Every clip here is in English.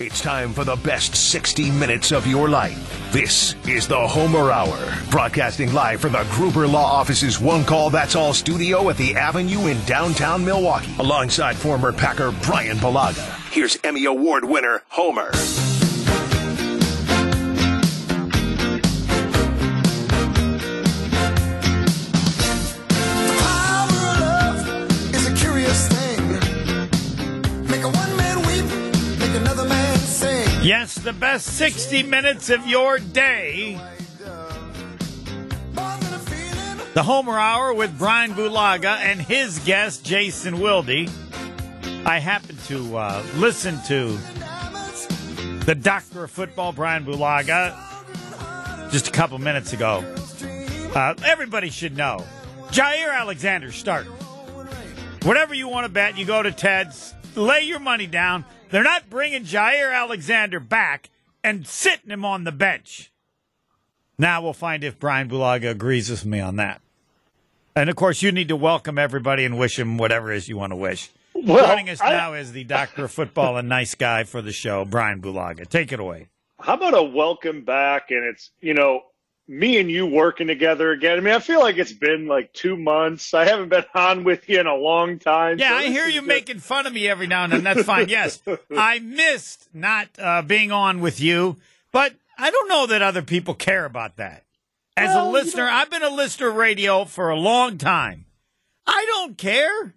It's time for the best 60 minutes of your life. This is the Homer Hour, broadcasting live from the Gruber Law Office's One Call That's All studio at the Avenue in downtown Milwaukee, alongside former Packer Bryan Bulaga. Here's Emmy Award winner Homer. Yes, the best 60 minutes of your day. The Homer Hour with Bryan Bulaga and his guest, Jason Wilde. I happened to uh, listen to the doctor of football, Bryan Bulaga, just a couple minutes ago. Uh, everybody should know Jaire Alexander starting. Whatever you want to bet, you go to Ted's, lay your money down. They're not bringing Jaire Alexander back and sitting him on the bench. Now we'll find if Bryan Bulaga agrees with me on that. And of course, you need to welcome everybody and wish him whatever it is you want to wish. Well, Joining us I- now is the doctor of football and nice guy for the show, Bryan Bulaga. Take it away. How about a welcome back? And it's, you know, me and you working together again. I mean, I feel like it's been like two months. I haven't been on with you in a long time. Yeah, so I hear you just- making fun of me every now and then. That's fine. Yes, I missed not uh, being on with you, but I don't know that other people care about that. As Well, a listener, I've been a listener of radio for a long time. I don't care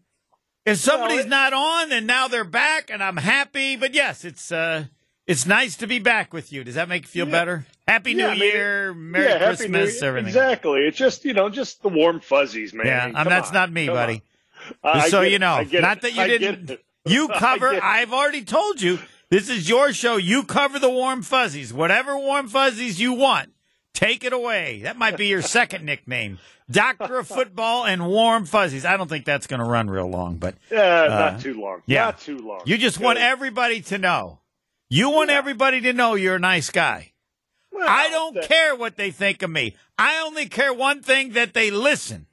if somebody's it- not on and now they're back, and I'm happy. But yes, it's uh, it's nice to be back with you. Does that make you feel better? Happy Yeah, New Year, Merry yeah, Christmas, Year. everything. Exactly. It's just, you know, just the warm fuzzies, man. Yeah, I mean, um, that's on. not me, Come buddy. I so you know, not it. that you didn't. You cover. I've already told you this is your show. You cover the warm fuzzies. Whatever warm fuzzies you want, take it away. That might be your second nickname, Doctor of Football and Warm Fuzzies. I don't think that's going to run real long, but Yeah, Uh, not too long. yeah. Not too long. you just want everybody to know. You want everybody to know you're a nice guy. Well, I don't that- care what they think of me. I only care one thing that they listen.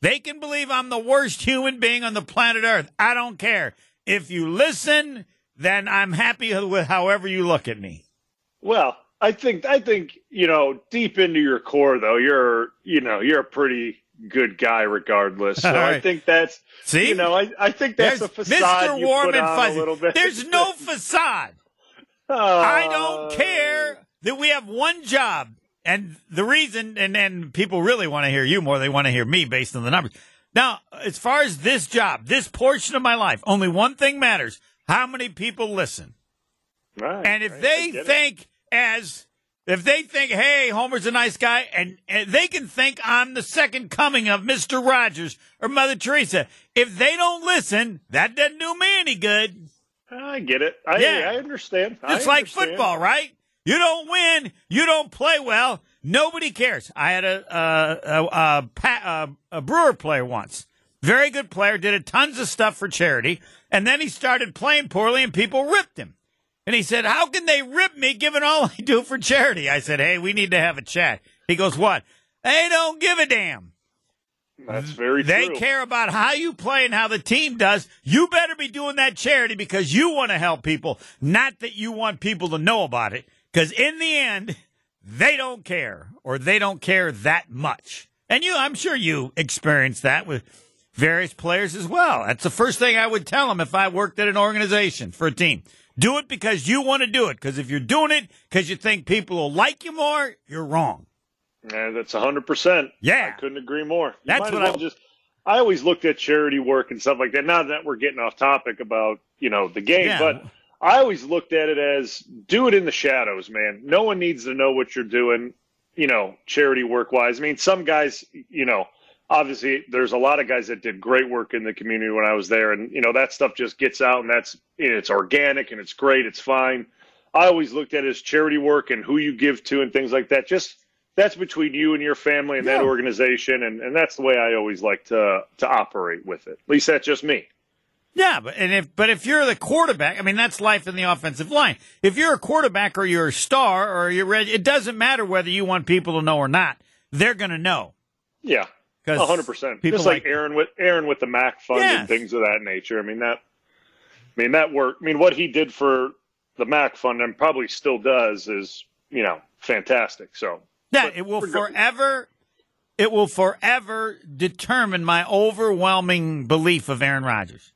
They can believe I'm the worst human being on the planet Earth. I don't care. If you listen, then I'm happy with however you look at me. Well, I think I think you know deep into your core though you're you know you're a pretty good guy regardless. So All I think that's See? you know I, I think that's There's a facade Mr. you Warm put and on Fuzzy. a little bit. There's no facade. Uh, I don't care that we have one job. And the reason, and then people really want to hear you more, they want to hear me based on the numbers. Now, as far as this job, this portion of my life, only one thing matters how many people listen. Right, And if right, they get it. think as if they think, hey, Homer's a nice guy, and, and they can think I'm the second coming of Mr. Rogers or Mother Teresa. If they don't listen, that doesn't do me any good. I get it. I, Yeah. I understand. I It's like football, right? You don't win, you don't play well, nobody cares. I had a a, a, a, a Brewer player once, very good player, did a tons of stuff for charity, and then he started playing poorly, and people ripped him. And he said, "How can they rip me, given all I do for charity?" I said, "Hey, we need to have a chat." He goes, "What? They don't give a damn." That's very true. They true. care about how you play and how the team does. You better be doing that charity because you want to help people, not that you want people to know about it. Because in the end, they don't care or they don't care that much. And you, I'm sure you experienced that with various players as well. That's the first thing I would tell them if I worked at an organization for a team. Do it because you want to do it. Because if you're doing it because you think people will like you more, you're wrong. Yeah, that's hundred percent. Yeah. I couldn't agree more. You That's what well I- just. I always looked at charity work and stuff like that. Not that we're getting off topic about you know the game, Yeah. but I always looked at it as do it in the shadows, man. No one needs to know what you're doing, you know, charity work wise. I mean, some guys, you know, obviously there's a lot of guys that did great work in the community when I was there, and you know that stuff just gets out and that's it's organic and it's great, it's fine. I always looked at it as charity work and who you give to and things like that. Just that's between you and your family and that organization, and, and that's the way I always like to to operate with it. At least that's just me. Yeah, but and if but if you're the quarterback, I mean that's life in the offensive line. If you're a quarterback or you're a star or you're ready, it doesn't matter whether you want people to know or not. They're going to know. Yeah, hundred percent. people Just like, like- Aaron with Aaron with the MACC Fund Yes. and things of that nature. I mean that. I mean that work. I mean what he did for the MACC Fund and probably still does is you know fantastic. So yeah, it will forever. It will forever determine my overwhelming belief of Aaron Rodgers.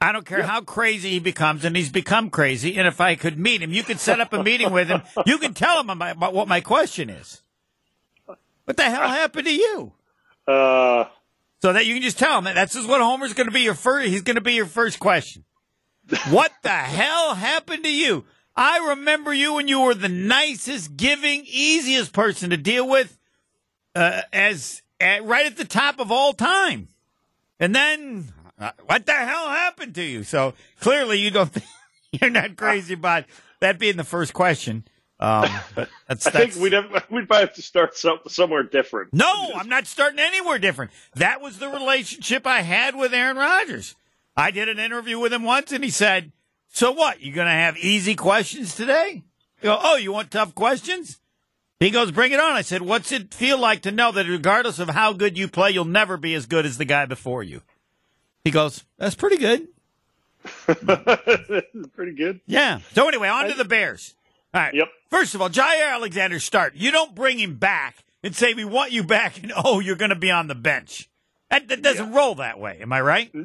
I don't care yeah. how crazy he becomes, and he's become crazy. And if I could meet him, you could set up a meeting with him. You can tell him about what my question is. What the hell happened to you? Uh, so that you can just tell him that that's just what Homer's going to be your first. He's going to be your first question. what the hell happened to you? I remember you when you were the nicest, giving, easiest person to deal with, uh, as at, right at the top of all time. And then, uh, what the hell happened to you? So clearly, you don't. Think, you're not crazy about that being the first question. Um, but that's, I that's, think we'd have, we'd probably have to start some, somewhere different. No, I'm not starting anywhere different. That was the relationship I had with Aaron Rodgers. I did an interview with him once, and he said, "So what? You're going to have easy questions today?" You go, "Oh, you want tough questions?" He goes, "Bring it on." I said, "What's it feel like to know that regardless of how good you play, you'll never be as good as the guy before you?" He goes, "That's pretty good." pretty good. Yeah. So anyway, on to the Bears. All right. Yep. First of all, Jaire Alexander start. You don't bring him back and say we want you back, and oh, you're going to be on the bench. That, that doesn't yeah. roll that way. Am I right? Mm-hmm.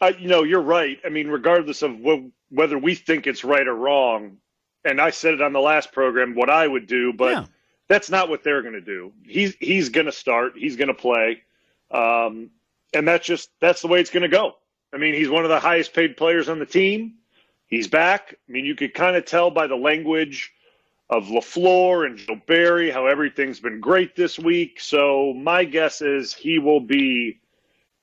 Uh, you know, you're right. I mean, regardless of wh- whether we think it's right or wrong, and I said it on the last program what I would do, but yeah. that's not what they're going to do. He's he's going to start. He's going to play, um, and that's just that's the way it's going to go. I mean, he's one of the highest paid players on the team. He's back. I mean, you could kind of tell by the language of LaFleur and Joe Barry how everything's been great this week. So my guess is he will be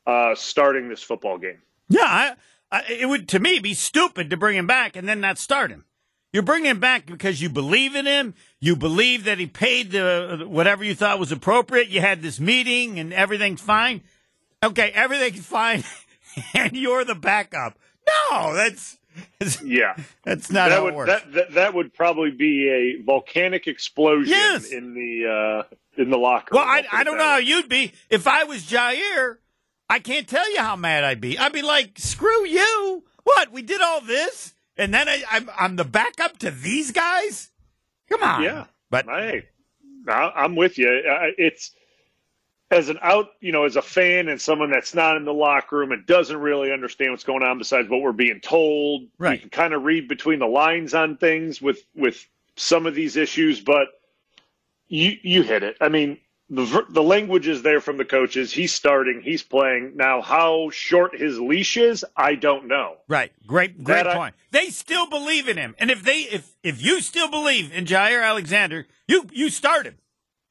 uh, starting this football game. Yeah, I, I, it would to me be stupid to bring him back and then not start him. You're bringing him back because you believe in him. You believe that he paid the whatever you thought was appropriate. You had this meeting and everything's fine. Okay, everything's fine, and you're the backup. No, that's yeah, that's not that how would, it works. That, that, that would probably be a volcanic explosion yes. in the uh, in the locker. Well, I, I don't know how you'd be if I was Jaire. I can't tell you how mad I'd be. I'd be like, "Screw you! What? We did all this, and then I, I'm I'm the backup to these guys. Come on." Yeah, but hey, I'm with you. It's as an out, you know, as a fan and someone that's not in the locker room and doesn't really understand what's going on besides what we're being told. Right. You can kind of read between the lines on things with with some of these issues, but you you hit it. I mean, the the language is there from the coaches. He's starting. He's playing now. How short his leash is, I don't know. Right. Great. Great that point. I, they still believe in him, and if they if if you still believe in Jaire Alexander, you you start him.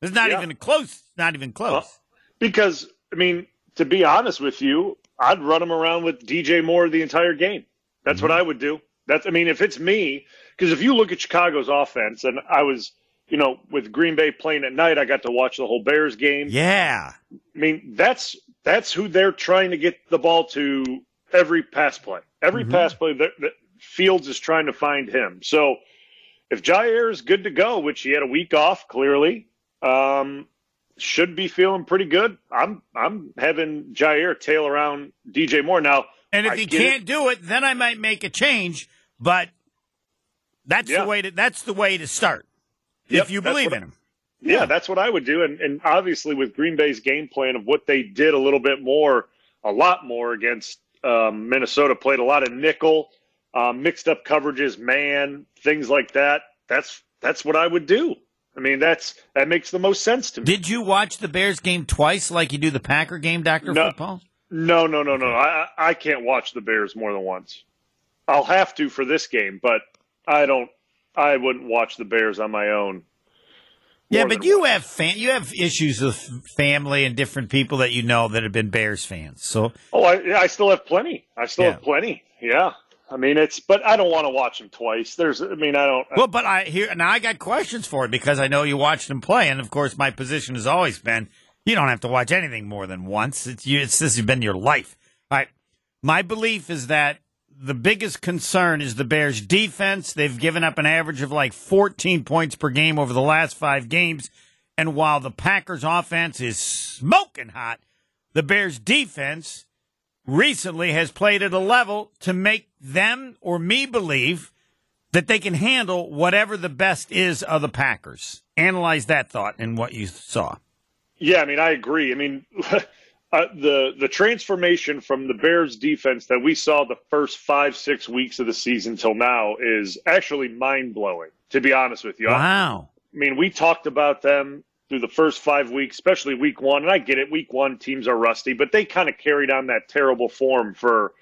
It's not yeah. even close. Not even close. Well, because, I mean, to be honest with you, I'd run him around with DJ Moore the entire game. That's mm-hmm. what I would do. That's, I mean, if it's me, because if you look at Chicago's offense, and I was, you know, with Green Bay playing at night, I got to watch the whole Bears game. Yeah. I mean, that's that's who they're trying to get the ball to every pass play. Every mm-hmm. pass play that, that Fields is trying to find him. So if Jaire is good to go, which he had a week off clearly, um, should be feeling pretty good. I'm I'm having Jaire tail around DJ Moore now. And if I he can't it. do it, then I might make a change. But that's yeah. the way to that's the way to start. Yep, if you believe in him. Yeah, yeah, that's what I would do. And and obviously with Green Bay's game plan of what they did a little bit more, a lot more against um, Minnesota, played a lot of nickel, um, mixed up coverages, man, things like that. That's that's what I would do. I mean, that's that makes the most sense to me. Did you watch the Bears game twice, like you do the Packer game, Doctor no, Football? No, no, no, no. I I can't watch the Bears more than once. I'll have to for this game, but I don't. I wouldn't watch the Bears on my own. Yeah, but you once. have fan, you have issues with family and different people that you know that have been Bears fans. So, oh, I, I still have plenty. I still yeah. have plenty. Yeah, I mean, it's, but I don't want to watch them twice. There's, I mean, I don't. Well, but I here now I got questions for it because I know you watched them play, and of course, my position has always been you don't have to watch anything more than once. It's you. It's this has been your life. All right. My belief is that the biggest concern is the Bears' defense. They've given up an average of like 14 points per game over the last five games, and while the Packers' offense is smoking hot, the Bears' defense recently has played at a level to make them or me believe that they can handle whatever the best is of the Packers. Analyze that thought and what you saw. Yeah, I mean, I agree. I mean, uh, the the transformation from the Bears defense that we saw the first five six weeks of the season till now is actually mind blowing. To be honest with you, wow. I mean, we talked about them through the first five weeks, especially week one, and I get it. Week one teams are rusty, but they kind of carried on that terrible form for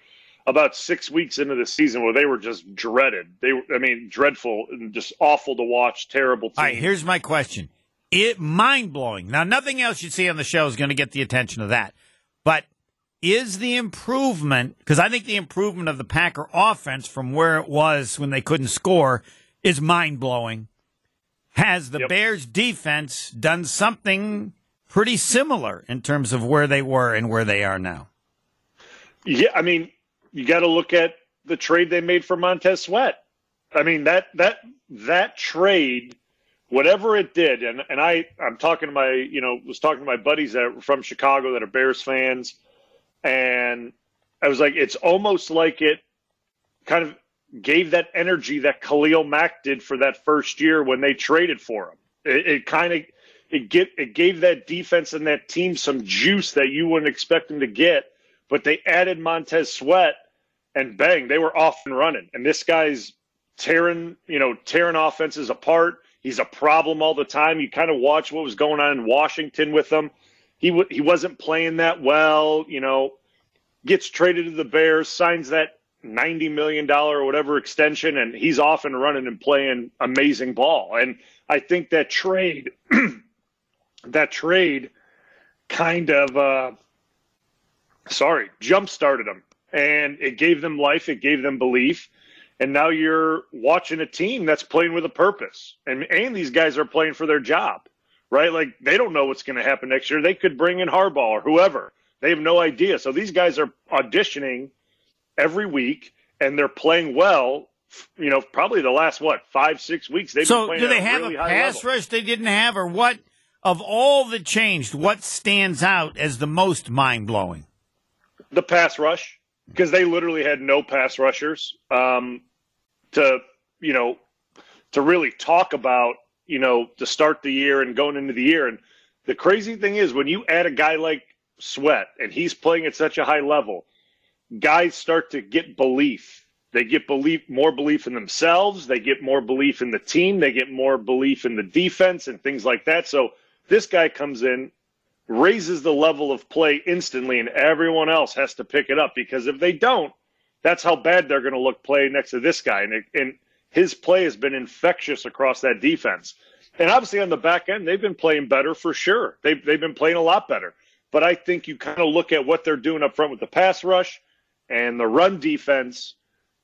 about six weeks into the season where they were just dreaded. They, were, I mean, dreadful and just awful to watch. Terrible. Team. All right, here's my question: It mind blowing. Now, nothing else you see on the show is going to get the attention of that, but is the improvement because I think the improvement of the Packer offense from where it was when they couldn't score is mind blowing. Has the Yep. Bears defense done something pretty similar in terms of where they were and where they are now? Yeah, I mean, you got to look at the trade they made for Montez Sweat. I mean that that that trade, whatever it did, and and I I'm talking to my you know was talking to my buddies that from Chicago that are Bears fans, and I was like, it's almost like it kind of gave that energy that Khalil Mack did for that first year when they traded for him. It, it kind of it get it gave that defense and that team some juice that you wouldn't expect them to get, but they added Montez Sweat and bang, they were off and running. And this guy's tearing, you know, tearing offenses apart. He's a problem all the time. You kind of watch what was going on in Washington with him. He w- he wasn't playing that well, you know. Gets traded to the Bears, signs that ninety million dollar or whatever extension, and he's off and running and playing amazing ball. And I think that trade, that trade, kind of, uh, sorry, jump started him, and it gave them life. It gave them belief. And now you're watching a team that's playing with a purpose, and and these guys are playing for their job, right? Like they don't know what's going to happen next year. They could bring in Harbaugh or whoever. They have no idea. So these guys are auditioning every week, and they're playing well. You know, probably the last what five six weeks. They've been So, do they have really a pass level. rush they didn't have, or what? Of all that changed, what stands out as the most mind blowing? the pass rush because they literally had no pass rushers um, to you know to really talk about you know to start the year and going into the year. And the crazy thing is when you add a guy like sweat and he's playing at such a high level guys start to get belief. They get belief more belief in themselves. They get more belief in the team. They get more belief in the defense and things like that. So this guy comes in raises the level of play instantly, and everyone else has to pick it up because if they don't, that's how bad they're going to look play next to this guy. And, it, and his play has been infectious across that defense. And obviously on the back end, they've been playing better for sure. They've, they've been playing a lot better. But I think you kind of look at what they're doing up front with the pass rush and the run defense.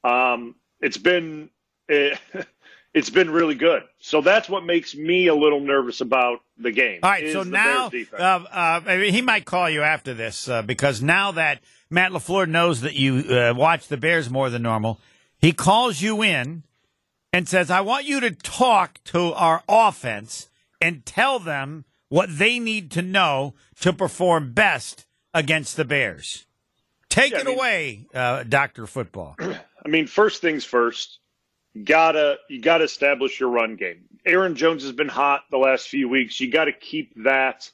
Um, it's been eh, it's been really good. So that's what makes me a little nervous about the game. All right, so now uh, uh, I mean, he might call you after this uh, because now that Matt LaFleur knows that you uh, watch the Bears more than normal, he calls you in and says, "I want you to talk to our offense and tell them what they need to know to perform best against the Bears." Take Yeah, I it mean- away, uh, Doctor Football. I mean, first things first, gotta you gotta establish your run game. Aaron Jones has been hot the last few weeks. You got to keep that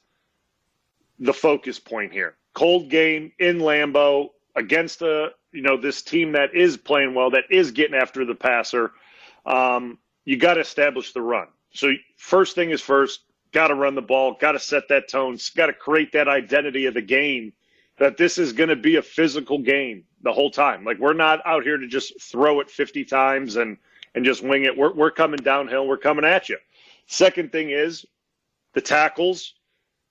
the focus point here. Cold game in Lambeau against a you know this team that is playing well, that is getting after the passer. Um, you got to establish the run. So first thing is first, got to run the ball, got to set that tone, got to create that identity of the game that this is going to be a physical game the whole time. Like we're not out here to just throw it 50 times and and just wing it. We're we're coming downhill. We're coming at you. Second thing is the tackles.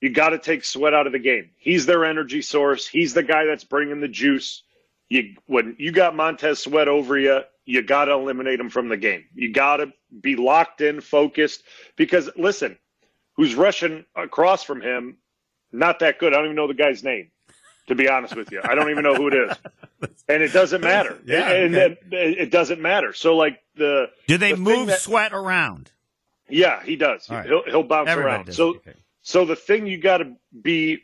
You got to take Sweat out of the game. He's their energy source. He's the guy that's bringing the juice. You when you got Montez Sweat over you, you got to eliminate him from the game. You got to be locked in, focused. Because listen, who's rushing across from him? Not that good. I don't even know the guy's name to be honest with you. I don't even know who it is. And it doesn't matter. Yeah, and okay. it, it doesn't matter. So like the Do they the move that- Sweat around? yeah, he does. All right. He'll he'll bounce Everybody around. does. So Okay. so the thing you got to be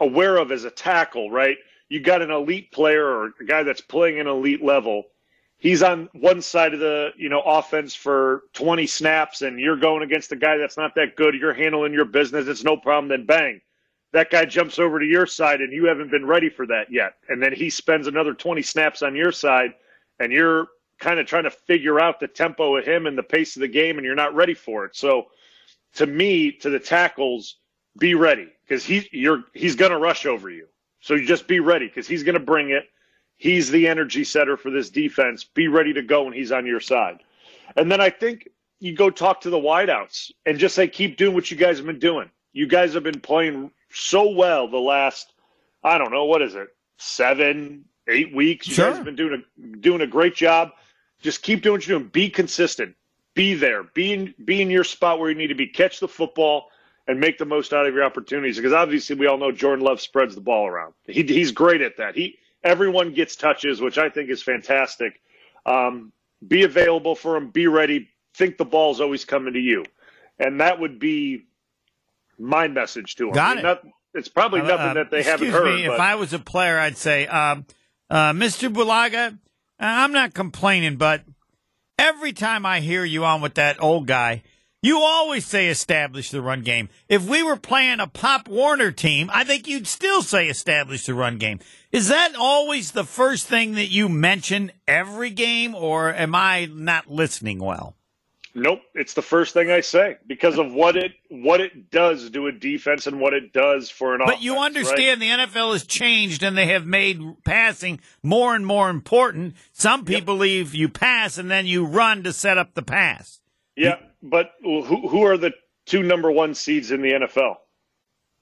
aware of as a tackle, right? You got an elite player or a guy that's playing an elite level. he's on one side of the you know offense for 20 snaps and you're going against a guy that's not that good you're handling your business it's no problem then bang that guy jumps over to your side and you haven't been ready for that yet and then he spends another 20 snaps on your side and you're kind of trying to figure out the tempo of him and the pace of the game and you're not ready for it so to me to the tackles be ready because he you're he's going to rush over you so you just be ready because he's going to bring it He's the energy setter for this defense. Be ready to go when he's on your side. And then I think you go talk to the wideouts and just say, keep doing what you guys have been doing. You guys have been playing so well the last, I don't know, what is it, seven, eight weeks? You sure. guys have been doing a, doing a great job. Just keep doing what you're doing. Be consistent. Be there. Be in, be in your spot where you need to be. Catch the football and make the most out of your opportunities. Because obviously, we all know Jordan Love spreads the ball around. He, he's great at that. He Everyone gets touches, which I think is fantastic. Um, be available for them. Be ready. Think the ball's always coming to you, and that would be my message to them. Got I mean, it. not, it's probably Uh, nothing uh, that they haven't excuse heard. Me, but if I was a player, I'd say, um, uh, Mr. Bulaga, I'm not complaining, but every time I hear you on with that old guy, you always say establish the run game. If we were playing a Pop Warner team, I think you'd still say establish the run game. Is that always the first thing that you mention every game, or am I not listening well? Nope, it's the first thing I say because of what it what it does to a defense and what it does for an offense. But you right? understand the NFL has changed and they have made passing more and more important. Some people believe you pass and then you run to set up the pass. Yeah, but who who are the two number one seeds in the NFL?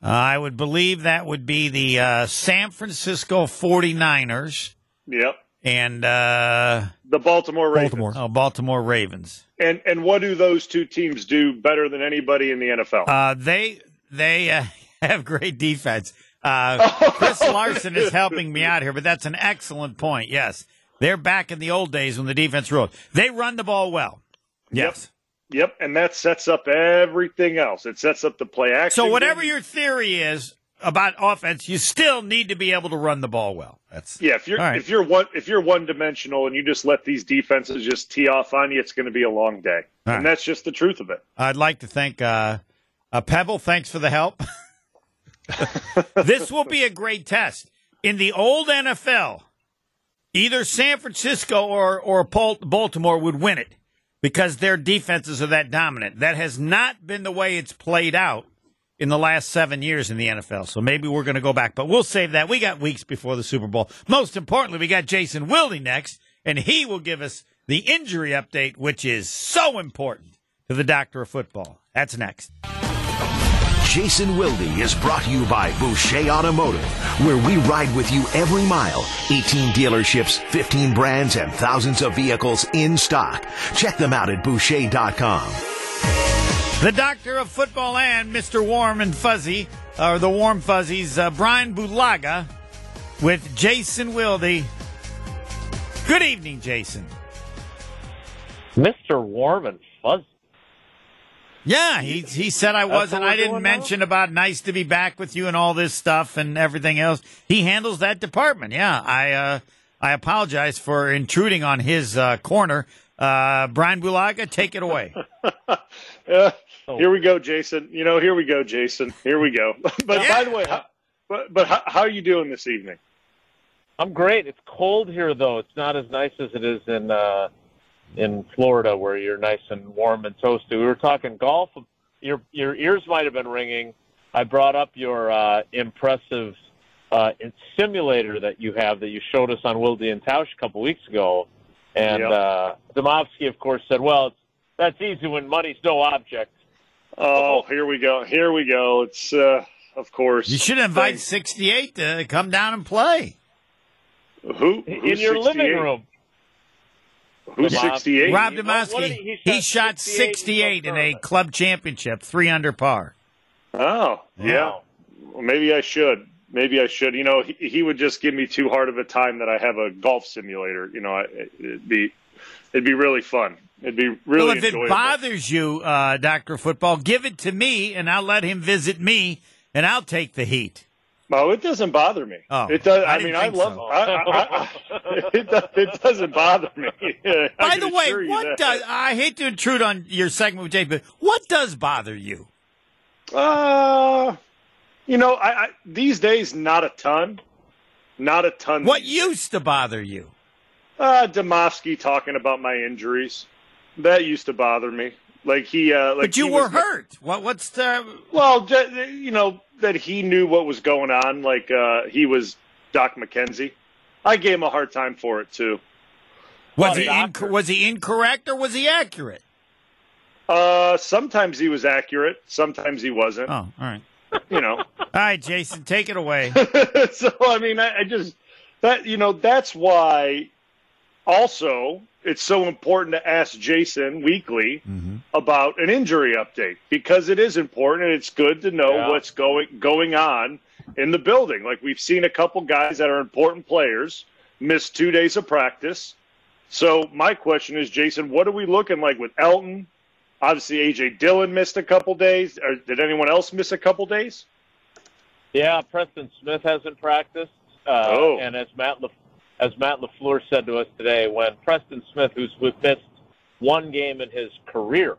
Uh, I would believe that would be the uh, San Francisco 49ers Yep, and uh, the Baltimore Ravens. Baltimore. oh, Baltimore Ravens. And and what do those two teams do better than anybody in the NFL? Uh, they they uh, have great defense. Uh, Chris Larson is helping me out here, but that's an excellent point. Yes, they're back in the old days when the defense ruled. They run the ball well. Yes. Yep, and that sets up everything else. It sets up the play action. So whatever game. your theory is about offense, you still need to be able to run the ball well. That's yeah, if you're right. if you're one if you're one dimensional and you just let these defenses just tee off on you, it's going to be a long day, All and right. that's just the truth of it. I'd like to thank uh, uh, Pebble. Thanks for the help. this will be a great test in the old NFL. Either San Francisco or or Baltimore would win it because their defenses are that dominant. That has not been the way it's played out in the last seven years in the NFL. So maybe we're going to go back, but we'll save that. We got weeks before the Super Bowl. Most importantly, we got Jason Wilde next, and he will give us the injury update, which is so important to the doctor of football. That's next. Jason Wilde is brought to you by Boucher Automotive, where we ride with you every mile. 18 dealerships, 15 brands, and thousands of vehicles in stock. Check them out at Boucher.com. The doctor of football and Mr. Warm and Fuzzy, or the Warm Fuzzies, uh, Bryan Bulaga with Jason Wilde. Good evening, Jason. Mr. Warm and Fuzzy. Yeah, he he said I wasn't. what I didn't doing now? mention about nice to be back with you and all this stuff and everything else. He handles that department. Yeah, I uh, I apologize for intruding on his uh, corner. Uh, Bryan Bulaga, take it away. Uh, Oh. Here we go, Jason. You know, here we go, Jason. Here we go. but Yeah. by the way, how, but but how, how are you doing this evening? I'm great. It's cold here though. It's not as nice as it is in uh in Florida where you're nice and warm and toasty. We were talking golf. Your your ears might have been ringing. I brought up your uh impressive uh simulator that you have that you showed us on Wilde and Tausch a couple weeks ago. And Yep. uh Domofsky of course said, "Well, that's easy when money's no object." Oh, here we go. Here we go. It's uh, of course. You should invite 68 to come down and play. who In who's your 68? living room. Who's Rob- sixty eight? Rob What- what he- he, he shot shot 68 in 68 in a club championship, three under par. Oh, yeah. Wow. Well, maybe I should. Maybe I should. You know, he, he would just give me too hard of a time that I have a golf simulator. You know, I- it'd be it'd be really fun. It'd be really well, if it bothers you, uh, Doctor Football, give it to me, and I'll let him visit me, and I'll take the heat. Oh, it doesn't bother me. Oh, it does. I I, mean, I love. so. I, I, it, does, it doesn't bother me. By the way, what does I hate to intrude on your segment with Jay, but what does bother you? Uh, you know, I, I these days not a ton, not a ton. What used to bother you? Uh, Demofsky talking about my injuries. That used to bother me. Like he, uh, like but you were was- hurt. What? What's the? Well, you know that he knew what was going on. Like uh, he was Doc McKenzie. I gave him a hard time for it too. Was he inc- was he incorrect or was he accurate? Uh, sometimes he was accurate, sometimes he wasn't. Oh, all right. You know, All right, Jason, take it away. so I mean, I, I just that you know that's why. Also, it's so important to ask Jason weekly Mm-hmm. about an injury update because it is important and it's good to know Yeah. what's going going on in the building. Like we've seen a couple guys that are important players miss two days of practice. So my question is, Jason, what are we looking like with Elgton? Obviously, AJ Dillon missed a couple days. Or did anyone else miss a couple days? Yeah, Preston Smith hasn't practiced. Uh, Oh. And as Matt Le- as Matt LaFleur said to us today, when Preston Smith, who's missed one game in his career,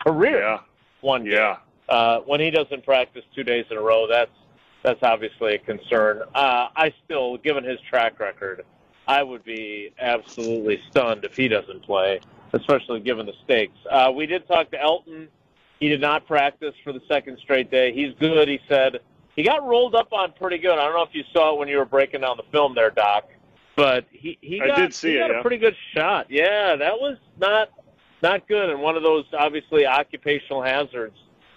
career Yeah, one game, yeah. uh, when he doesn't practice two days in a row, that's that's obviously a concern. Uh, I still, given his track record, I would be absolutely stunned if he doesn't play, especially given the stakes. Uh, we did talk to Elgton. He did not practice for the second straight day. He's good. He said he got rolled up on pretty good. I don't know if you saw it when you were breaking down the film there, Doc, but he he I got, did see he it, got yeah. a pretty good shot. Yeah, that was not not good, and one of those obviously occupational hazards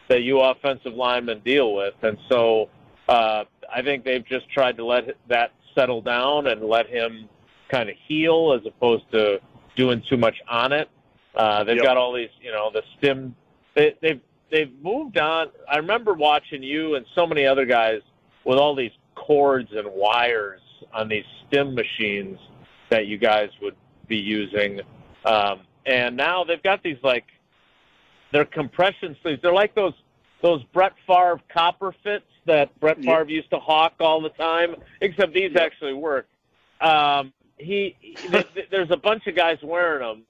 that you offensive linemen deal with. And so uh, I think they've just tried to let that settle down and let him kind of heal as opposed to doing too much on it. Uh, they've Yep. got all these, you know, the stim. They, they've they've moved on. I remember watching you and so many other guys with all these cords and wires on these stim machines that you guys would be using. Um, and now they've got these like they're compression sleeves. They're like those those Brett Favre copper fits that Brett Yep. Favre used to hawk all the time. Except these Yep. actually work. Um, he, th- th- there's a bunch of guys wearing them,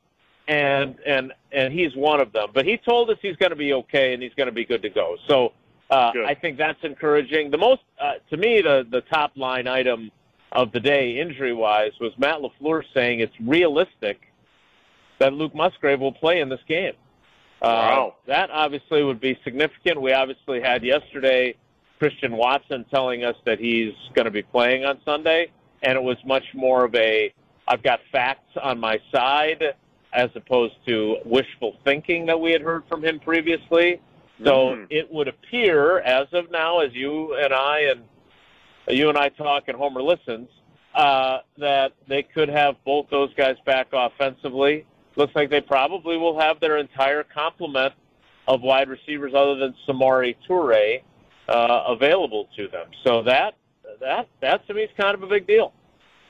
and and and he's one of them. But he told us he's going to be okay and he's going to be good to go. So uh, I think that's encouraging. The most uh, to me the the top line item of the day injury wise was Matt LaFleur saying it's realistic that Luke Musgrave will play in this game. Uh, Wow. That obviously would be significant. We obviously had yesterday Christian Watson telling us that he's going to be playing on Sunday, and it was much more of a I've got facts on my side as opposed to wishful thinking that we had heard from him previously. So Mhm. it would appear, as of now, as you and I and you and I talk and Homer listens, uh, that they could have both those guys back offensively. Looks like they probably will have their entire complement of wide receivers, other than Samori Toure, uh, available to them. So that that that to me is kind of a big deal.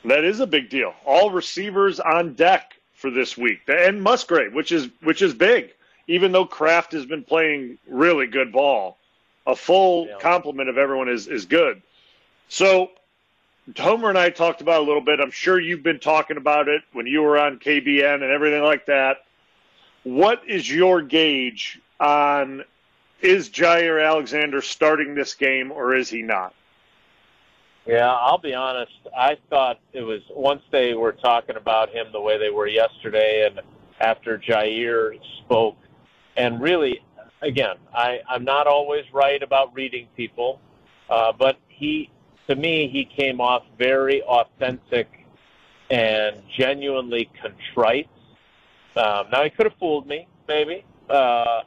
That is a big deal. All receivers on deck for this week, and Musgrave, which is which is big. Even though Kraft has been playing really good ball, a full Yeah. complement of everyone is is good. So, Homer and I talked about a little bit. I'm sure you've been talking about it when you were on KBN and everything like that. What is your gauge on is Jaire Alexander starting this game or is he not? Yeah, I'll be honest. I thought it was once they were talking about him the way they were yesterday, and after Jair spoke, and really, again, I, I'm not always right about reading people, uh, but he, to me, he came off very authentic and genuinely contrite. Um, now he could have fooled me, maybe, uh,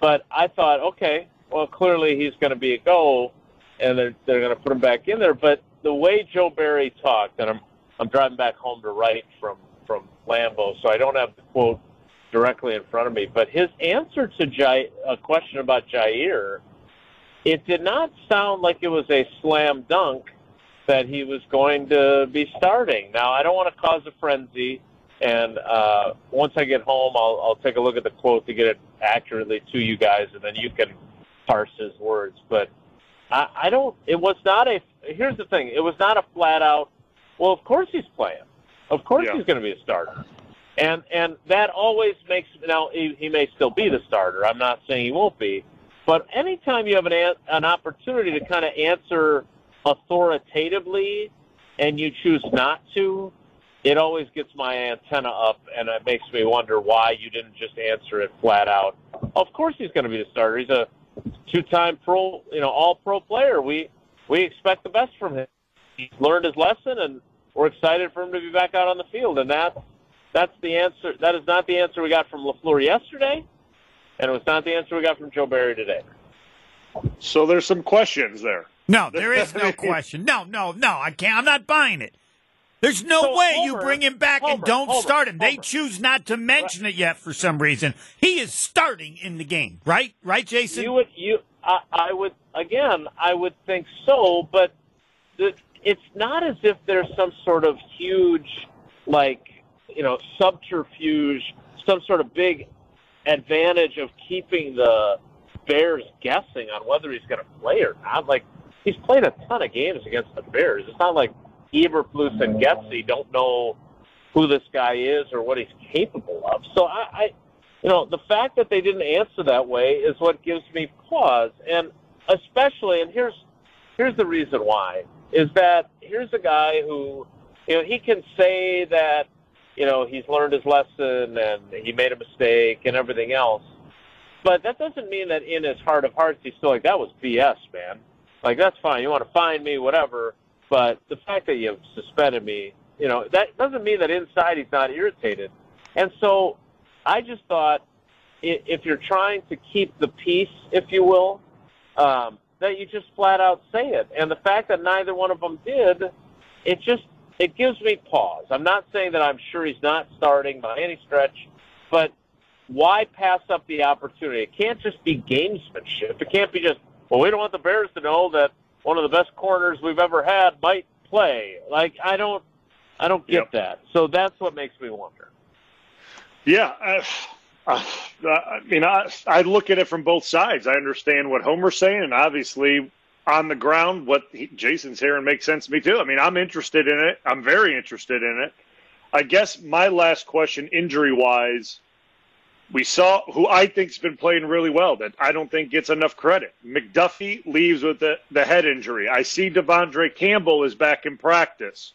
but I thought, okay, well, clearly he's going to be a goal, and they're they're going to put him back in there. But the way Joe Barry talked, and I'm I'm driving back home to write from from Lambeau, so I don't have the quote directly in front of me. But his answer to Jai, a question about Jaire, it did not sound like it was a slam dunk that he was going to be starting. Now I don't want to cause a frenzy. And uh, once I get home, I'll, I'll take a look at the quote to get it accurately to you guys, and then you can parse his words. But I, I don't. It was not a here's the thing: it was not a flat out. Well, of course he's playing. Of course Yeah. he's going to be a starter. And and that always makes now he, he may still be the starter. I'm not saying he won't be, but anytime you have an an, opportunity to kind of answer authoritatively, and you choose not to, it always gets my antenna up, and it makes me wonder why you didn't just answer it flat out. Of course he's going to be the starter. He's a two-time pro, you know, all-pro player. We we expect the best from him. He's learned his lesson, and we're excited for him to be back out on the field. And that's that's the answer. That is not the answer we got from LaFleur yesterday, and it was not the answer we got from Joe Barry today. So there's some questions there. No, there is no question. No, no, no. I can't. I'm not buying it. There's no So, way you bring him back and don't Homer, start him. They choose not to mention it yet for some reason. He is starting in the game, right? Right, Jason? You would you I, I would again I would think so, but the, it's not as if there's some sort of huge like you know subterfuge, some sort of big advantage of keeping the Bears guessing on whether he's going to play or not. Like he's played a ton of games against the Bears. It's not like Eberflus and Getsy don't know who this guy is or what he's capable of. So I, I you know, the fact that they didn't answer that way is what gives me pause. And especially, and here's here's the reason why is that here's a guy who, you know, he can say that, you know, he's learned his lesson and he made a mistake and everything else. But that doesn't mean that in his heart of hearts he's still like that was BS, man. Like that's fine. You want to find me, whatever. But the fact that you have suspended me, you know, that doesn't mean that inside he's not irritated. And so I just thought if you're trying to keep the peace, if you will, um, that you just flat out say it. And the fact that neither one of them did, it just it gives me pause. I'm not saying that I'm sure he's not starting by any stretch, but why pass up the opportunity? It can't just be gamesmanship. It can't be just well, we don't want the Bears to know that one of the best corners we've ever had might play. Like I don't, I don't get Yep. that. So that's what makes me wonder. Yeah, uh, uh, I mean, I, I look at it from both sides. I understand what Homer's saying, and obviously, on the ground, what he, Jason's hearing makes sense to me too. I mean, I'm interested in it. I'm very interested in it. I guess my last question, injury wise, we saw who I think's been playing really well that I don't think gets enough credit. McDuffie leaves with the, the head injury. I see De'Vondre Campbell is back in practice.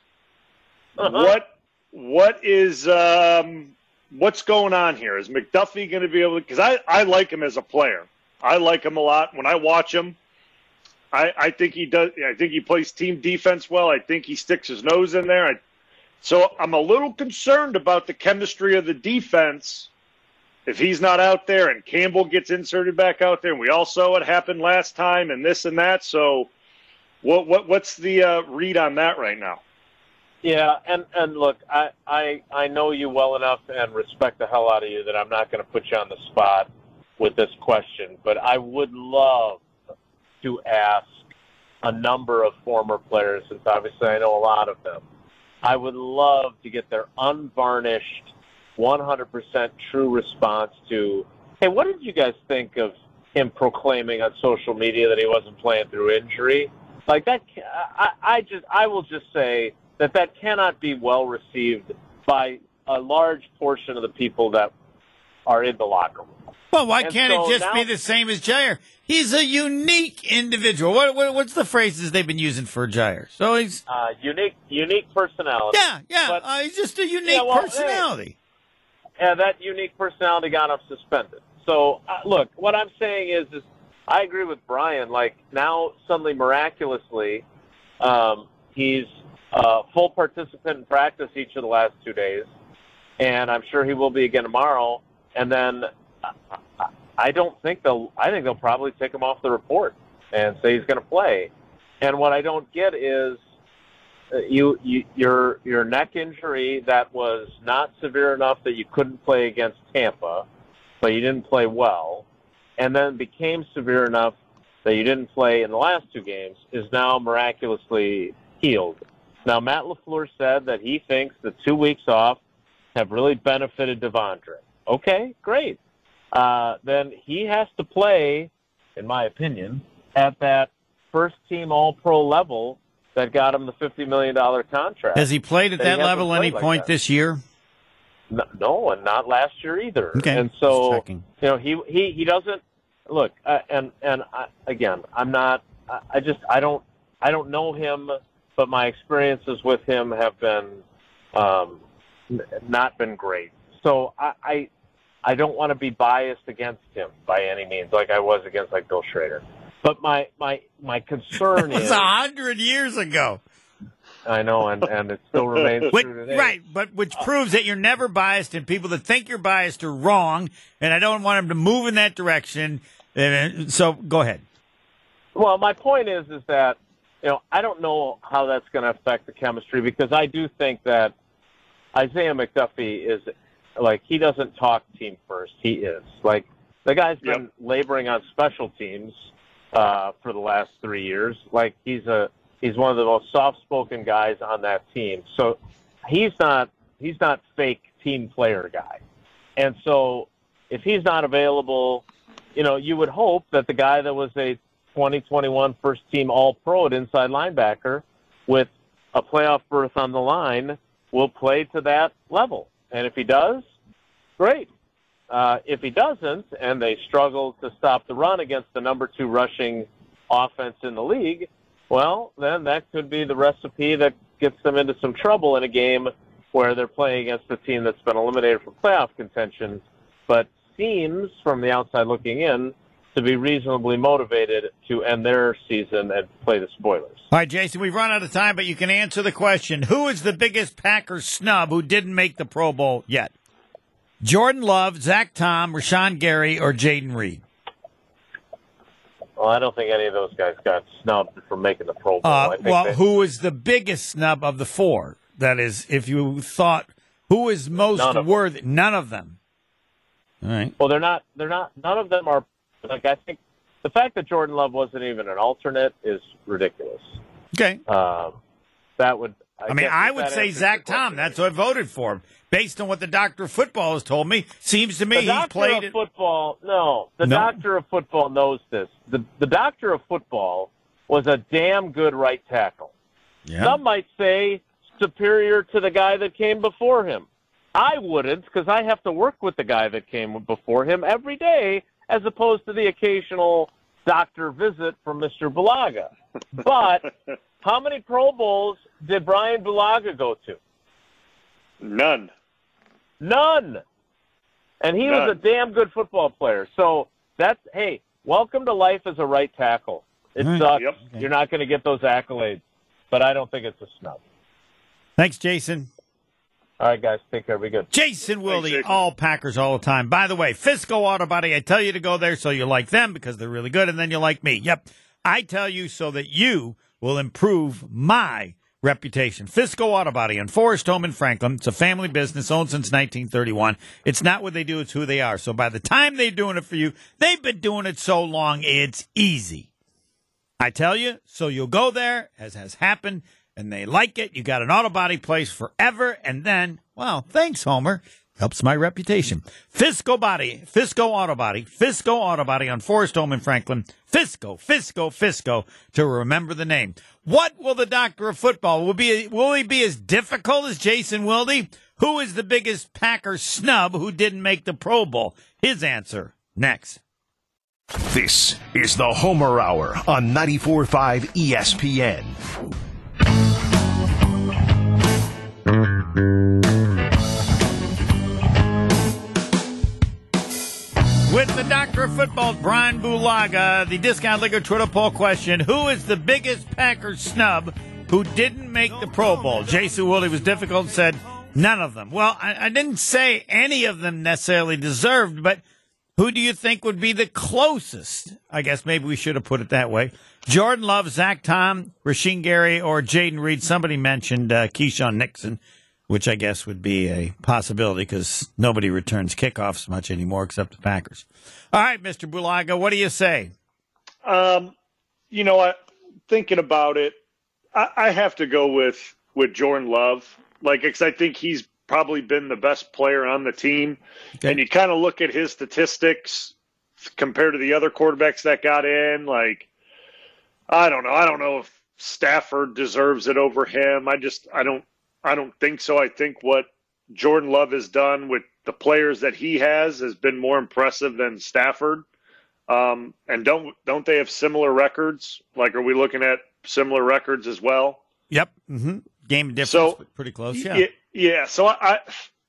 Uh-huh. What what is um, what's going on here? Is McDuffie going to be able? Because I I like him as a player. I like him a lot. When I watch him, I I think he does. I think he plays team defense well. I think he sticks his nose in there. I, so I'm a little concerned about the chemistry of the defense. If he's not out there and Campbell gets inserted back out there, and we all saw what happened last time, and this and that. So, what what what's the uh, read on that right now? Yeah, and and look, I I I know you well enough and respect the hell out of you that I'm not going to put you on the spot with this question, but I would love to ask a number of former players, since obviously I know a lot of them. I would love to get their unvarnished, 100% true response to, hey, what did you guys think of him proclaiming on social media that he wasn't playing through injury? Like that, I, I just, I will just say that that cannot be well received by a large portion of the people that are in the locker room. Well, why And can't so it just be the same as Jaire? He's a unique individual. What, what what's the phrases they've been using for Jaire? So he's Uh, unique, unique personality. yeah, yeah. But- uh, he's just a unique Yeah, well, personality. and that unique personality got him suspended. So uh, look, what I'm saying is, is I agree with Bryan. Like now, suddenly, miraculously, um, he's a full participant in practice each of the last two days, and I'm sure he will be again tomorrow. And then I- I don't think they'll. I think they'll probably take him off the report and say he's going to play. And what I don't get is uh, you, you your your neck injury that was not severe enough that you couldn't play against Tampa, but you didn't play well, and then became severe enough that you didn't play in the last two games is now miraculously healed. Now Matt LaFleur said that he thinks the two weeks off have really benefited De'Vondre. Okay, great. Uh, then he has to play, in my opinion, at that first team All Pro level that got him the fifty million dollar contract. Has he played at that, level any like point that. this year? No, no, and not last year either. Okay, And so you know he he he doesn't look. Uh, and and I, again, I'm not. I, I just I don't I don't know him, but my experiences with him have been um, not been great. So I. I I don't want to be biased against him by any means, like I was against like Bill Schrader. But my my my concern was is a hundred years ago. I know, and and it still remains true today. right, but which proves that you're never biased, and people that think you're biased are wrong. And I don't want them to move in that direction. And uh, so, go ahead. Well, my point is, is that you know I don't know how that's going to affect the chemistry because I do think that Isaiah McDuffie is like he doesn't talk team first. He is like the guy's been Yep. laboring on special teams uh, for the last three years. Like he's a he's one of the most soft-spoken guys on that team. So he's not he's not fake team player guy. And so if he's not available, you know, you would hope that the guy that was a 2021 first team All Pro at inside linebacker with a playoff berth on the line will play to that level. And if he does, great. Uh, if he doesn't, and they struggle to stop the run against the number two rushing offense in the league, well, then that could be the recipe that gets them into some trouble in a game where they're playing against a team that's been eliminated from playoff contention, but seems from the outside looking in to be reasonably motivated to end their season and play the spoilers. All right, Jason, we've run out of time, but you can answer the question. Who is the biggest Packers snub who didn't make the Pro Bowl yet? Jordan Love, Zach Tom, Rashan Gary, or Jayden Reed? Well, I don't think any of those guys got snubbed for making the Pro Bowl. Uh, well, they- who is the biggest snub of the four? That is, if you thought who is most None them. worthy, none of them. All right. Well, they're not. They're not. None of them are. Like I think the fact that Jordan Love wasn't even an alternate is ridiculous. Okay. Um, that would. I, mean, I would say Zach Tom. That's who I voted for, based on what the doctor of football has told me. Seems to me the he doctor played of football. No, the No. doctor of football knows this. The the doctor of football was a damn good right tackle. Yeah. Some might say superior to the guy that came before him. I wouldn't because I have to work with the guy that came before him every day as opposed to the occasional doctor visit from Mr. Bulaga. But how many Pro Bowls did Bryan Bulaga go to? None. None. And he was a damn good football player. So that's hey, welcome to life as a right tackle. It All right. sucks. Yep. You're not going to get those accolades, but I don't think it's a snub. Thanks, Jason. All right, guys, take care. Be good. Jason Wilde, Jason. all Packers all the time. By the way, Fisco Auto Body, I tell you to go there so you like them because they're really good, and then you like me. Yep. I tell you so that you will improve my reputation. Fisco Auto Body in Forest Home in Franklin. It's a family business owned since 1931. It's not what they do, it's who they are. So by the time they're doing it for you, they've been doing it so long, it's easy. I tell you, so you'll go there, as has happened, and they like it. You got an auto body place forever, and then, well, thanks, Homer. Helps my reputation. Fisco Body, Fisco Auto Body, Fisco Auto Body on Forest Home in Franklin. Fisco, Fisco, Fisco, to remember the name. What will the doctor of football will be? Will he be as difficult as Jason Wilde? Who is the biggest Packer snub who didn't make the Pro Bowl? His answer next. This is the Homer Hour on 94.5 ESPN. With the doctor of football, Bryan Bulaga, the discount liquor Twitter poll question: Who is the biggest Packers snub who didn't make the Pro Bowl? Jason Wilde was difficult. and Said none of them. Well, I, I didn't say any of them necessarily deserved, but who do you think would be the closest? I guess maybe we should have put it that way. Jordan Love, Zach Tom, Rashan Gary, or Jayden Reed. Somebody mentioned uh, Keisean Nixon, which I guess would be a possibility because nobody returns kickoffs much anymore except the Packers. All right, Mr. Bulaga, what do you say? Um, you know, I, thinking about it, I, I have to go with with Jordan Love. like because I think he's probably been the best player on the team, Okay. and you kind of look at his statistics compared to the other quarterbacks that got in. Like, I don't know. I don't know if Stafford deserves it over him. I just I don't I don't think so. I think what Jordan Love has done with the players that he has has been more impressive than Stafford. Um, and don't don't they have similar records? Like, are we looking at similar records as well? Yep. Mm-hmm. Game difference, So- pretty close. Yeah. Yeah, yeah. So I,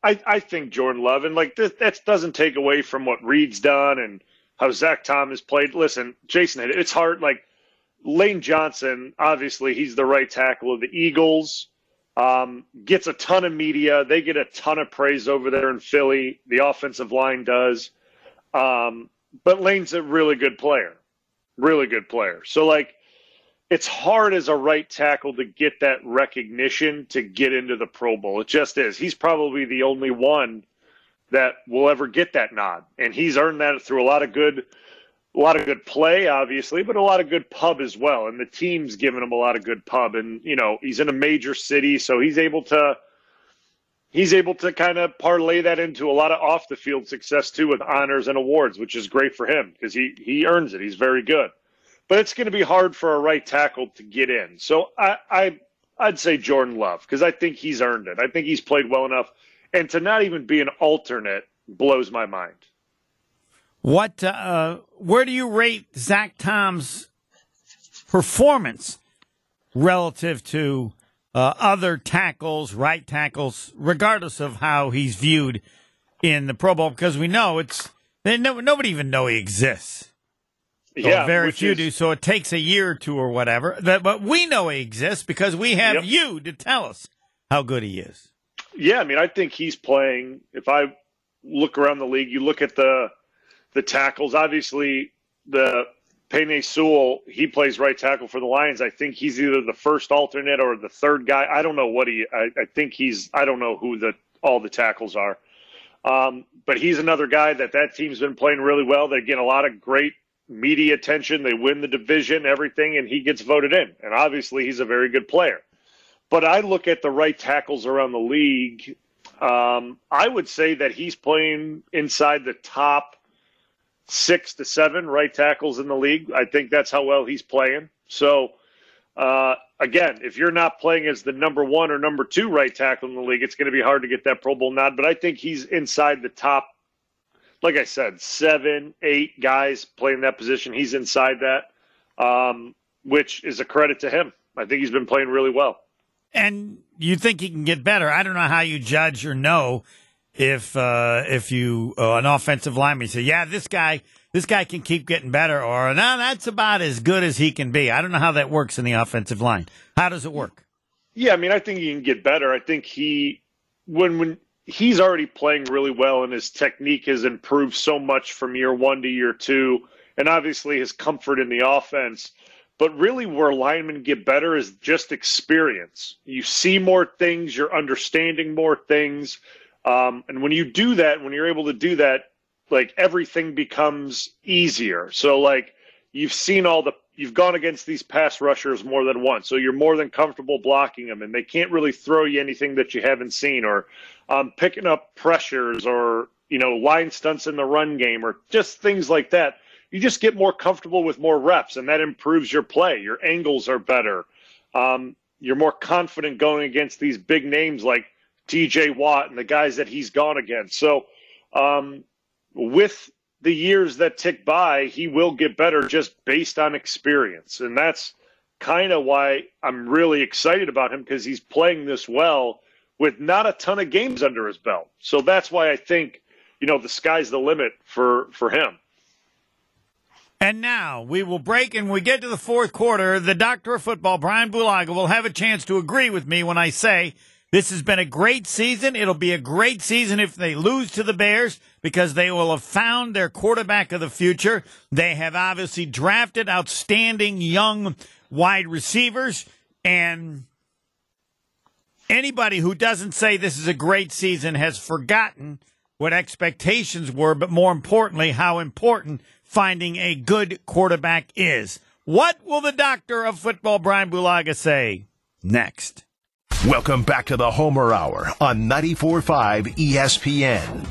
I, I think Jordan Love, and like this, that doesn't take away from what Reed's done and how Zach Thomas played. Listen, Jason, it's hard. Like Lane Johnson, obviously, he's the right tackle of the Eagles. Um, gets a ton of media. They get a ton of praise over there in Philly. The offensive line does. Um, but Lane's a really good player, really good player. So like it's hard as a right tackle to get that recognition to get into the Pro Bowl. It just is. He's probably the only one that will ever get that nod, and he's earned that through a lot of good, a lot of good play, obviously, but a lot of good pub as well. And the team's giving him a lot of good pub, and you know he's in a major city, so he's able to. He's able to kind of parlay that into a lot of off the field success too with honors and awards, which is great for him because he, he earns it. He's very good but it's going to be hard for a right tackle to get in. So I, I I'd say Jordan Love because I think he's earned it. I think he's played well enough, and to not even be an alternate blows my mind. What? Uh, where do you rate Zach Tom's performance relative to uh, other tackles, right tackles, regardless of how he's viewed in the Pro Bowl? Because we know it's they no, nobody even know he exists. So yeah, very few is- do. So it takes a year or two or whatever. That, but we know he exists because we have Yep. you to tell us how good he is. Yeah, I mean, I think he's playing. If I look around the league, you look at the the tackles. Obviously, the Pene Sewell, he plays right tackle for the Lions. I think he's either the first alternate or the third guy. I don't know what he. I, I think he's. I don't know who the all the tackles are. Um, but he's another guy that that team's been playing really well. They get a lot of great media attention. They win the division, everything, and he gets voted in. And obviously, he's a very good player. But I look at the right tackles around the league. Um, I would say that he's playing inside the top six to seven right tackles in the league. I think that's how well he's playing. So, uh, again, if you're not playing as the number one or number two right tackle in the league, it's going to be hard to get that Pro Bowl nod. But I think he's inside the top, like I said, seven, eight guys playing that position. He's inside that, um, which is a credit to him. I think he's been playing really well. and you think he can get better. I don't know how you judge or know if uh, if you uh, an offensive lineman say, yeah, this guy this guy can keep getting better, or no, that's about as good as he can be. I don't know how that works in the offensive line. How does it work? Yeah, I mean, I think he can get better. I think he, when when he's already playing really well, and his technique has improved so much from year one to year two, and obviously his comfort in the offense. But really, where linemen get better is just experience. You see more things, you're understanding more things, um, and when you do that, when you're able to do that, like everything becomes easier. So like you've seen all the you've gone against these pass rushers more than once, so you're more than comfortable blocking them, and they can't really throw you anything that you haven't seen, or um, picking up pressures, or you know line stunts in the run game, or just things like that. You just get more comfortable with more reps, and that improves your play. Your angles are better. Um, you're more confident going against these big names like T.J. Watt and the guys that he's gone against. So. Um, with the years that tick by, he will get better just based on experience. And that's kind of why I'm really excited about him because he's playing this well with not a ton of games under his belt. So that's why I think, you know, the sky's the limit for, for him. And now we will break and we get to the fourth quarter. The doctor of football, Bryan Bulaga, will have a chance to agree with me when I say this has been a great season. It'll be a great season if they lose to the Bears because they will have found their quarterback of the future. They have obviously drafted outstanding young wide receivers and anybody who doesn't say this is a great season has forgotten what expectations were, but more importantly, how important finding a good quarterback is. What will the doctor of football, Bryan Bulaga, say next? Welcome back to the Homer Hour on 94.5 ESPN.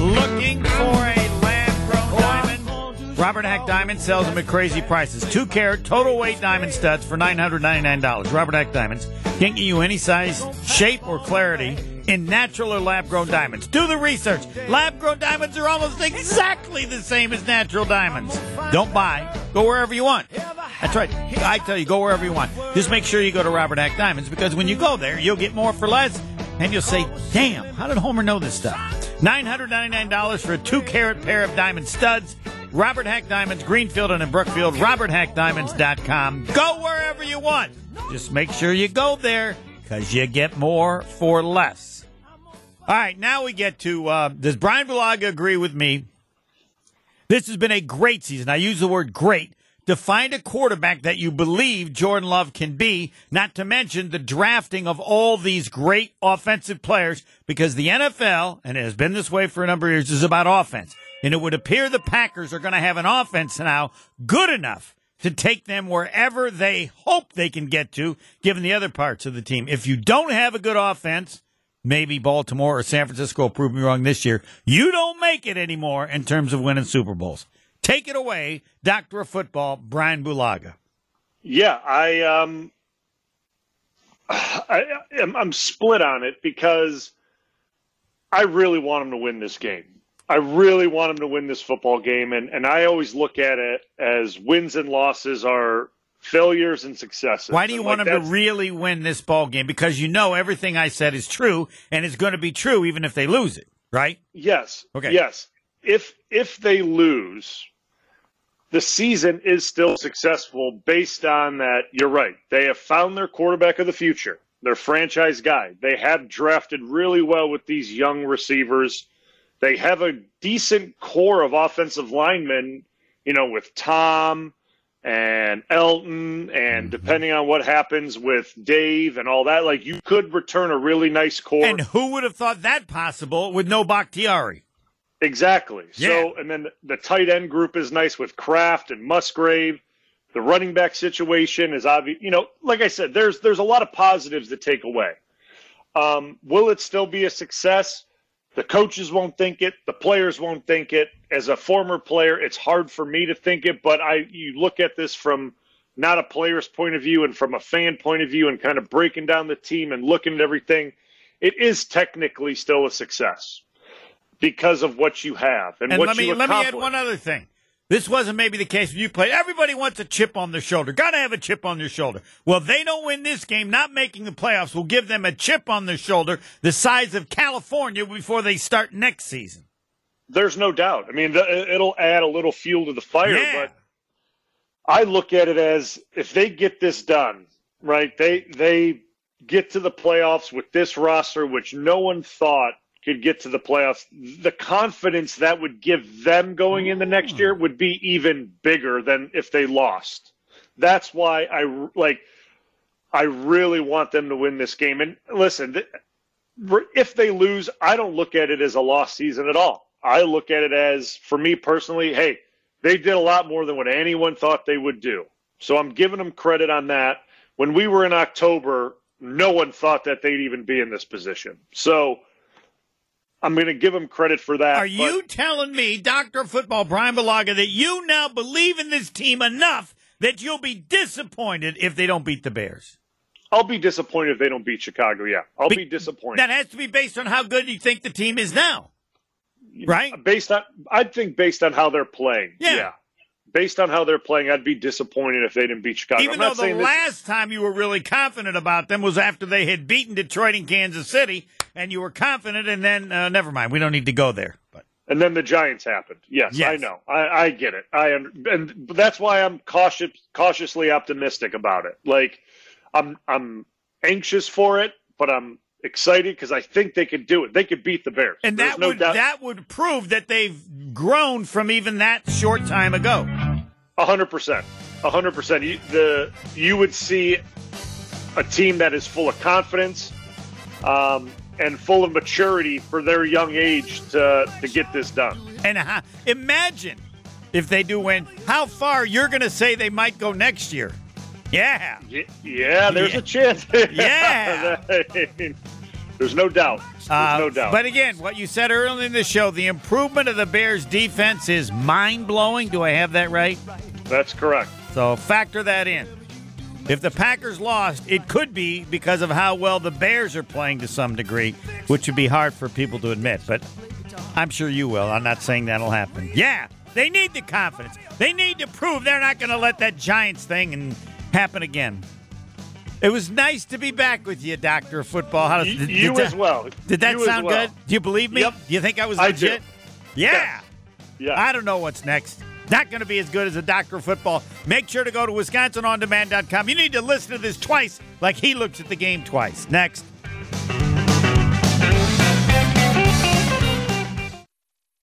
Looking for a lab grown diamond? Robert Haack Diamond sells them at crazy prices. Two carat total weight diamond studs for $999. Robert Haack Diamonds can't get you any size, shape, or clarity in natural or lab grown diamonds. Do the research. Lab grown diamonds are almost exactly the same as natural diamonds. Don't buy. Go wherever you want. That's right. I tell you, go wherever you want. Just make sure you go to Robert Haack Diamonds because when you go there, you'll get more for less and you'll say, damn, how did Homer know this stuff? $999 for a two carat pair of diamond studs. Robert Haack Diamonds, Greenfield and in Brookfield, roberthaackdiamonds.com. Go wherever you want. Just make sure you go there because you get more for less. All right, now we get to uh, does Bryan Bulaga agree with me? This has been a great season. I use the word great to find a quarterback that you believe Jordan Love can be, not to mention the drafting of all these great offensive players, because the NFL, and it has been this way for a number of years, is about offense. And it would appear the Packers are going to have an offense now good enough to take them wherever they hope they can get to, given the other parts of the team. If you don't have a good offense, maybe Baltimore or San Francisco will prove me wrong this year. You don't make it anymore in terms of winning Super Bowls. Take it away, Doctor of Football, Bryan Bulaga. Yeah, I um, I, I'm split on it because I really want them to win this game. I really want them to win this football game, and and I always look at it as wins and losses are failures and successes. Why do you And, want like, them to really win this ball game? Because you know everything I said is true, and it's going to be true even if they lose it, right? Yes. Okay. Yes. If if they lose, the season is still successful based on that. You're right. They have found their quarterback of the future, their franchise guy. They have drafted really well with these young receivers. They have a decent core of offensive linemen, you know, with Tom and Elgton, and depending on what happens with Dave and all that, like you could return a really nice core. And who would have thought that possible with no Bakhtiari? Exactly. Yeah. So, and then the tight end group is nice with Kraft and Musgrave. The running back situation is obvious. You know, like I said, there's there's a lot of positives to take away. Um, will it still be a success? The coaches won't think it. The players won't think it. As a former player, it's hard for me to think it. But I, you look at this from not a player's point of view and from a fan point of view, and kind of breaking down the team and looking at everything. It is technically still a success because of what you have and, And what let me you let me add one other thing. This wasn't maybe the case when you played. Everybody wants a chip on their shoulder. Got to have a chip on their shoulder. Well, they don't win this game. Not making the playoffs will give them a chip on their shoulder the size of California before they start next season. There's no doubt. I mean, it'll add a little fuel to the fire, Yeah. but I look at it as if they get this done, right? They they get to the playoffs with this roster, which no one thought could get to the playoffs. The confidence that would give them going in the next year would be even bigger than if they lost. That's why I like. I really want them to win this game. And listen, if they lose, I don't look at it as a lost season at all. I look at it as, for me personally, hey, they did a lot more than what anyone thought they would do. So I'm giving them credit on that. When we were in October, no one thought that they'd even be in this position. So I'm going to give him credit for that. Are you telling me, Doctor Football Bryan Bulaga, that you now believe in this team enough that you'll be disappointed if they don't beat the Bears? I'll be disappointed if they don't beat Chicago. Yeah, I'll be, disappointed. That has to be based on how good you think the team is now, right? based on, I think based on how they're playing. Yeah. Based on how they're playing, I'd be disappointed if they didn't beat Chicago. Even I'm though not the last time you were really confident about them was after they had beaten Detroit and Kansas City, and you were confident, and then uh, never mind, we don't need to go there. But And then the Giants happened. Yes, Yes. I know. I, I get it. I un- and that's why I'm cautious, cautiously optimistic about it. Like, I'm I'm anxious for it, but I'm excited because I think they could do it. They could beat the Bears. and There's that no would doubt. that would prove that they've grown from even that short time ago. A hundred percent. A hundred percent. You the you would see a team that is full of confidence um, and full of maturity for their young age to to get this done. And uh, imagine if they do win, how far you're going to say they might go next year. Yeah. Y- Yeah, there's Yeah. a chance. Yeah. There's no doubt. Uh, no doubt. But again, what you said earlier in the show, the improvement of the Bears' defense is mind blowing. Do I have that right? That's correct. So factor that in. If the Packers lost, it could be because of how well the Bears are playing to some degree, which would be hard for people to admit. But I'm sure you will. I'm not saying that'll happen. Yeah, they need the confidence. They need to prove they're not going to let that Giants thing and happen again. It was nice to be back with you, Doctor of Football. How You, did, you did that, as well. Did that You sound well. good? Do you believe me? Yep. Do you think I was I legit? Yeah. Yes. Yeah. I don't know what's next. Not going to be as good as a doctor of football. Make sure to go to WisconsinOnDemand.com. You need to listen to this twice, like he looks at the game twice. Next.